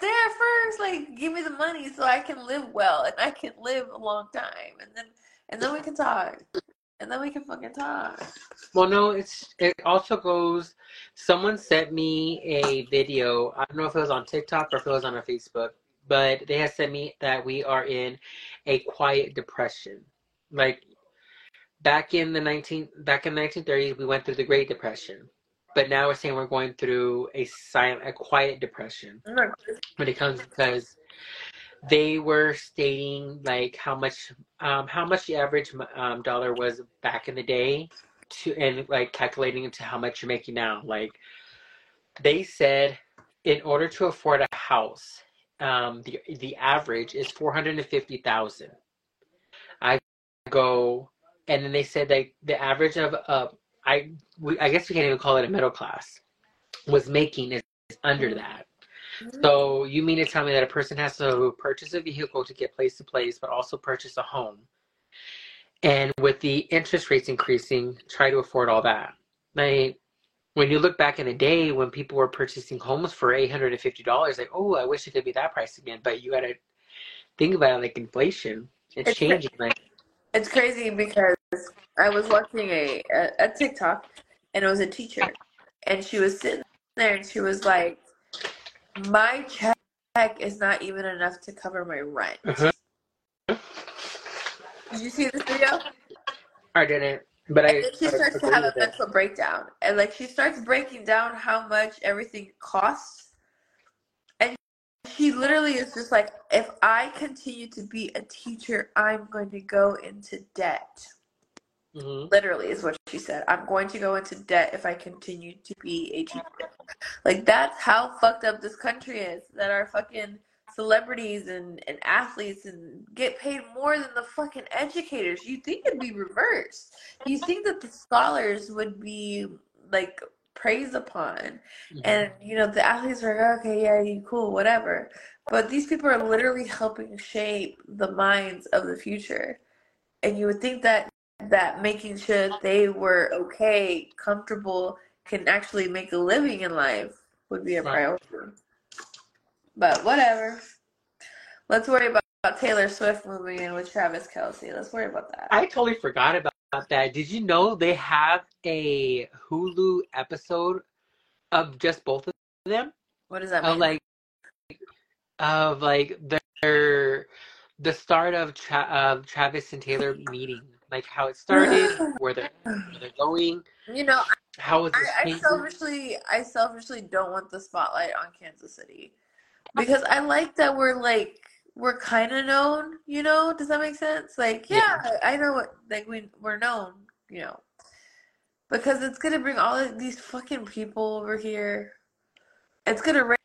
there first. Like, give me the money so I can live well and I can live a long time, and then and then we can talk, and then we can fucking talk. Well, no, it's it also goes. Someone sent me a video. I don't know if it was on TikTok or if it was on a Facebook, but they had sent me that we are in a quiet depression. Like back in the 19 back in the 1930s we went through the Great Depression, but now we're saying we're going through a silent, a quiet depression when it comes because they were stating like how much um, how much the average um, dollar was back in the day to and like calculating into how much you're making now. Like they said in order to afford a house um, the the average is 450,000 I go and then they said like the average of uh I we, I guess we can't even call it a middle class was making is under mm-hmm. that so you mean to tell me that a person has to purchase a vehicle to get place to place, but also purchase a home, and with the interest rates increasing, try to afford all that? Like when you look back in the day when people were purchasing homes for eight hundred and fifty dollars, like oh, I wish it could be that price again. But you gotta think about it like inflation. It's, it's changing. Like it's crazy because I was watching a, a a TikTok and it was a teacher, and she was sitting there and she was like my check is not even enough to cover my rent. Uh-huh. Did you see this video? I didn't, but and I. she starts to have a mental breakdown, and like she starts breaking down how much everything costs, and she literally is just like, "If I continue to be a teacher, I'm going to go into debt." Mm-hmm. Literally, is what she said. I'm going to go into debt if I continue to be a teacher. Like that's how fucked up this country is. That our fucking celebrities and, and athletes and get paid more than the fucking educators. You think it'd be reversed. You think that the scholars would be like praised upon. Mm-hmm. And you know, the athletes are like, okay, yeah, you cool, whatever. But these people are literally helping shape the minds of the future. And you would think that that making sure they were okay, comfortable, can actually make a living in life would be a priority. But whatever. Let's worry about, about Taylor Swift moving in with Travis Kelce. Let's worry about that. I totally forgot about that. Did you know they have a Hulu episode of just both of them? What does that mean? Of like, of like their the start of Tra- of Travis and Taylor meeting, like how it started, where they're where they're going. You know, how is this I, I selfishly I selfishly don't want the spotlight on Kansas City because I like that we're like we're kind of known, you know. Does that make sense? Like, yeah, yeah, I know what like we we're known, you know, because it's gonna bring all of these fucking people over here. It's gonna raise,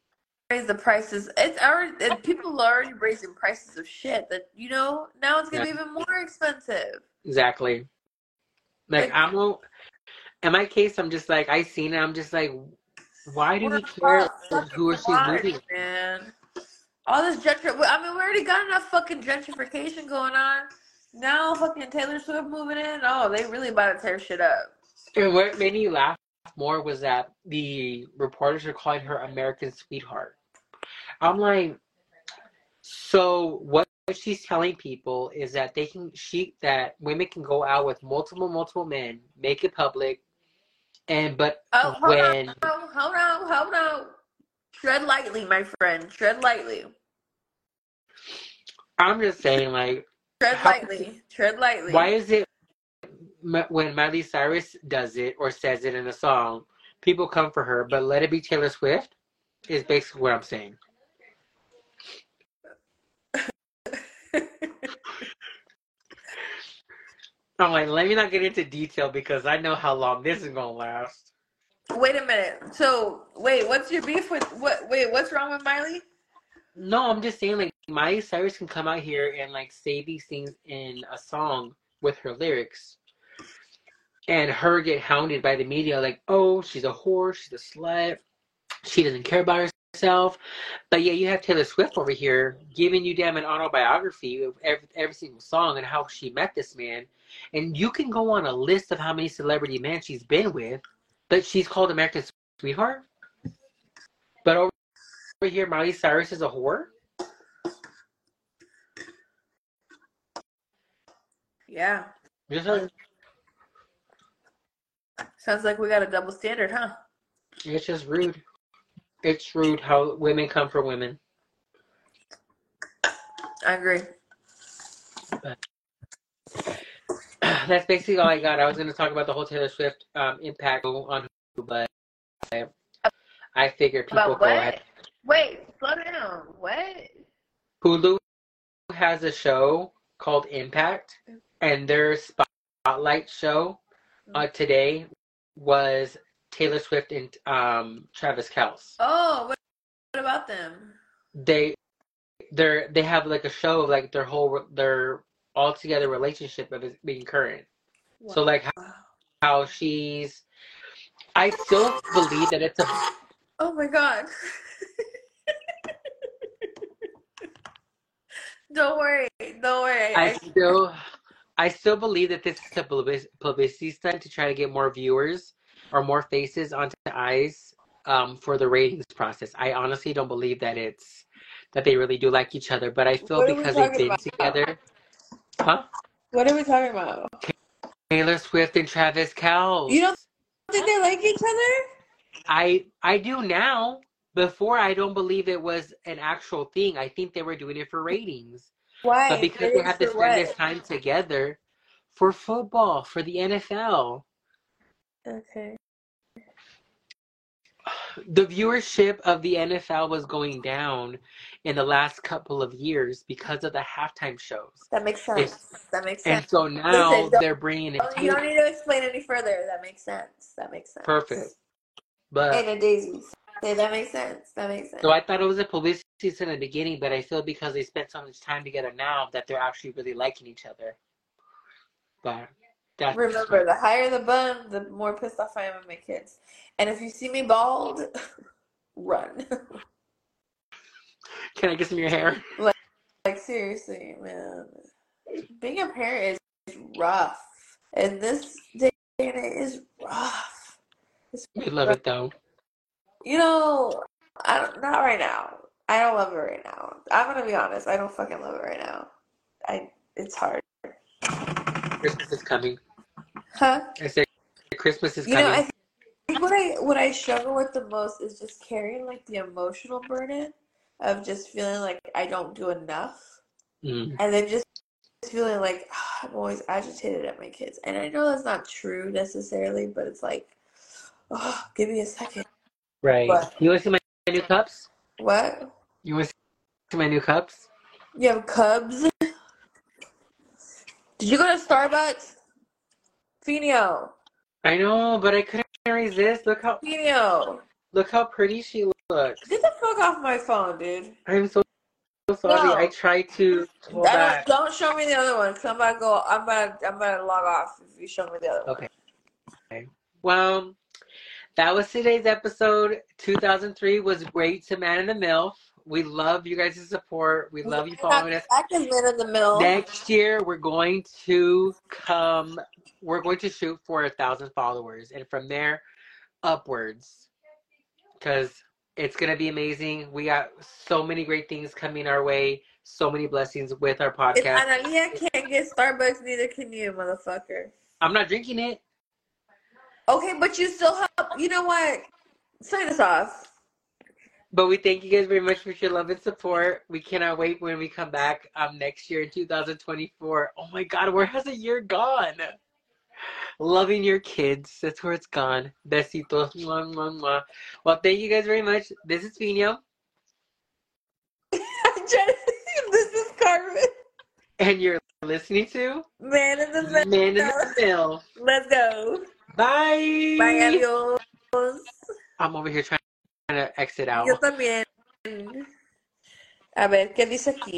raise the prices. It's already people are already raising prices of shit that you know now it's gonna yeah. be even more expensive. Exactly. Like, I'm in my case, I'm just like I seen it. I'm just like, why do we care who is she moving? Man, all this gentrification. I mean, we already got enough fucking gentrification going on. Now, fucking Taylor Swift moving in. Oh, they really about to tear shit up. And what made me laugh more was that the reporters are calling her American sweetheart. I'm like, so what she's telling people is that they can she that women can go out with multiple multiple men, make it public, and but oh, hold when on, hold on, hold on, tread lightly, my friend, tread lightly. I'm just saying, like, tread how, lightly, tread lightly. Why is it when Miley Cyrus does it or says it in a song, people come for her, but let it be Taylor Swift? Is basically what I'm saying. I'm like, let me not get into detail because I know how long this is gonna last. Wait a minute. So, wait, what's your beef with what? Wait, what's wrong with Miley? No, I'm just saying, like, Miley Cyrus can come out here and like say these things in a song with her lyrics, and her get hounded by the media, like, oh, she's a whore, she's a slut, she doesn't care about herself. But yeah, you have Taylor Swift over here giving you damn an autobiography of every, every single song and how she met this man and you can go on a list of how many celebrity men she's been with, but she's called America's Sweetheart. But over, here, Miley Cyrus is a whore. Yeah. Sounds like we got a double standard, huh? It's just rude. It's rude how women come for women. I agree. But that's basically all I got. I was going to talk about the whole Taylor Swift um, impact on Hulu, but I, I figured people go ahead. Wait, slow down. What? Hulu has a show called Impact, and their spotlight show uh, today was Taylor Swift and um, Travis Kelce. Oh, what, what about them? They they're they have like a show of like their whole their all together relationship of it being current. So like how, how she's. I still believe that it's a Oh my god. don't worry. Don't worry. I still, I still believe that this is a publicity stunt to try to get more viewers or more faces onto eyes um, for the ratings process. I honestly don't believe that it's that they really do like each other, but I feel What are we because they've been about? together. Huh? what are we talking about? Taylor Swift and Travis Kelce. You don't think they like each other? I I do now. Before I don't believe it was an actual thing. I think they were doing it for ratings. Why? But because they have to spend this time together for football, for the NFL. Okay. The viewership of the NFL was going down in the last couple of years because of the halftime shows. That makes sense. That makes sense. And so now Listen, they're bringing it Oh, you don't need to explain any further. That makes sense. That makes sense. perfect. But and a daisies. Say that makes sense. That makes sense. so I thought it was a publicity in the beginning, but I feel because they spent so much time together now that they're actually really liking each other. But that's Remember, the higher the bun, the more pissed off I am at my kids. And if you see me bald, run. Can I get some of your hair? like like seriously, man. Being a parent is rough. And this day and age is rough. It's We love it though. You know, I don't not right now. I don't love it right now. I'm gonna be honest, I don't fucking love it right now. I it's hard. Christmas is coming. Huh? I said Christmas is coming. You know. I think what I what I struggle with the most is just carrying like the emotional burden of just feeling like I don't do enough, Mm. and then just feeling like "Ah, I'm always agitated at my kids. And I know that's not true necessarily, but it's like, oh, give me a second. Right. But- You want to see my new cups? What? You want to see my new cups? You have Cubs? Did you go to Starbucks? I know, but I couldn't resist. Look how look how pretty she looks. get the fuck off my phone, dude. I'm so, so sorry. No. I tried to hold back. don't show me the other one, cause I'm to go. I'm about. I'm about to log off if you show me the other one. Okay. Well, that was today's episode. 2003 was great to Man in the Mill. We love you guys' support. We love you following us. Back is man in the middle. Next year, we're going to come. We're going to shoot for a thousand followers, and from there, upwards, because it's gonna be amazing. We got so many great things coming our way. So many blessings with our podcast. If. Analia can't get Starbucks, neither can you, motherfucker. I'm not drinking it. Okay, but you still help. You know what? Sign us off. But we thank you guys very much for your love and support. We cannot wait when we come back um next year in 2024. Oh my god, where has a year gone? Loving your kids. That's where it's gone. Besitos. Mwah, mwah, mwah. Well, thank you guys very much. This is Fino, this is Carmen. and you're listening to Man in the middle. Man in the Mill. Let's go. Bye. Bye, adios. I'm over here trying exit out. Yo también. A ver, ¿qué dice aquí?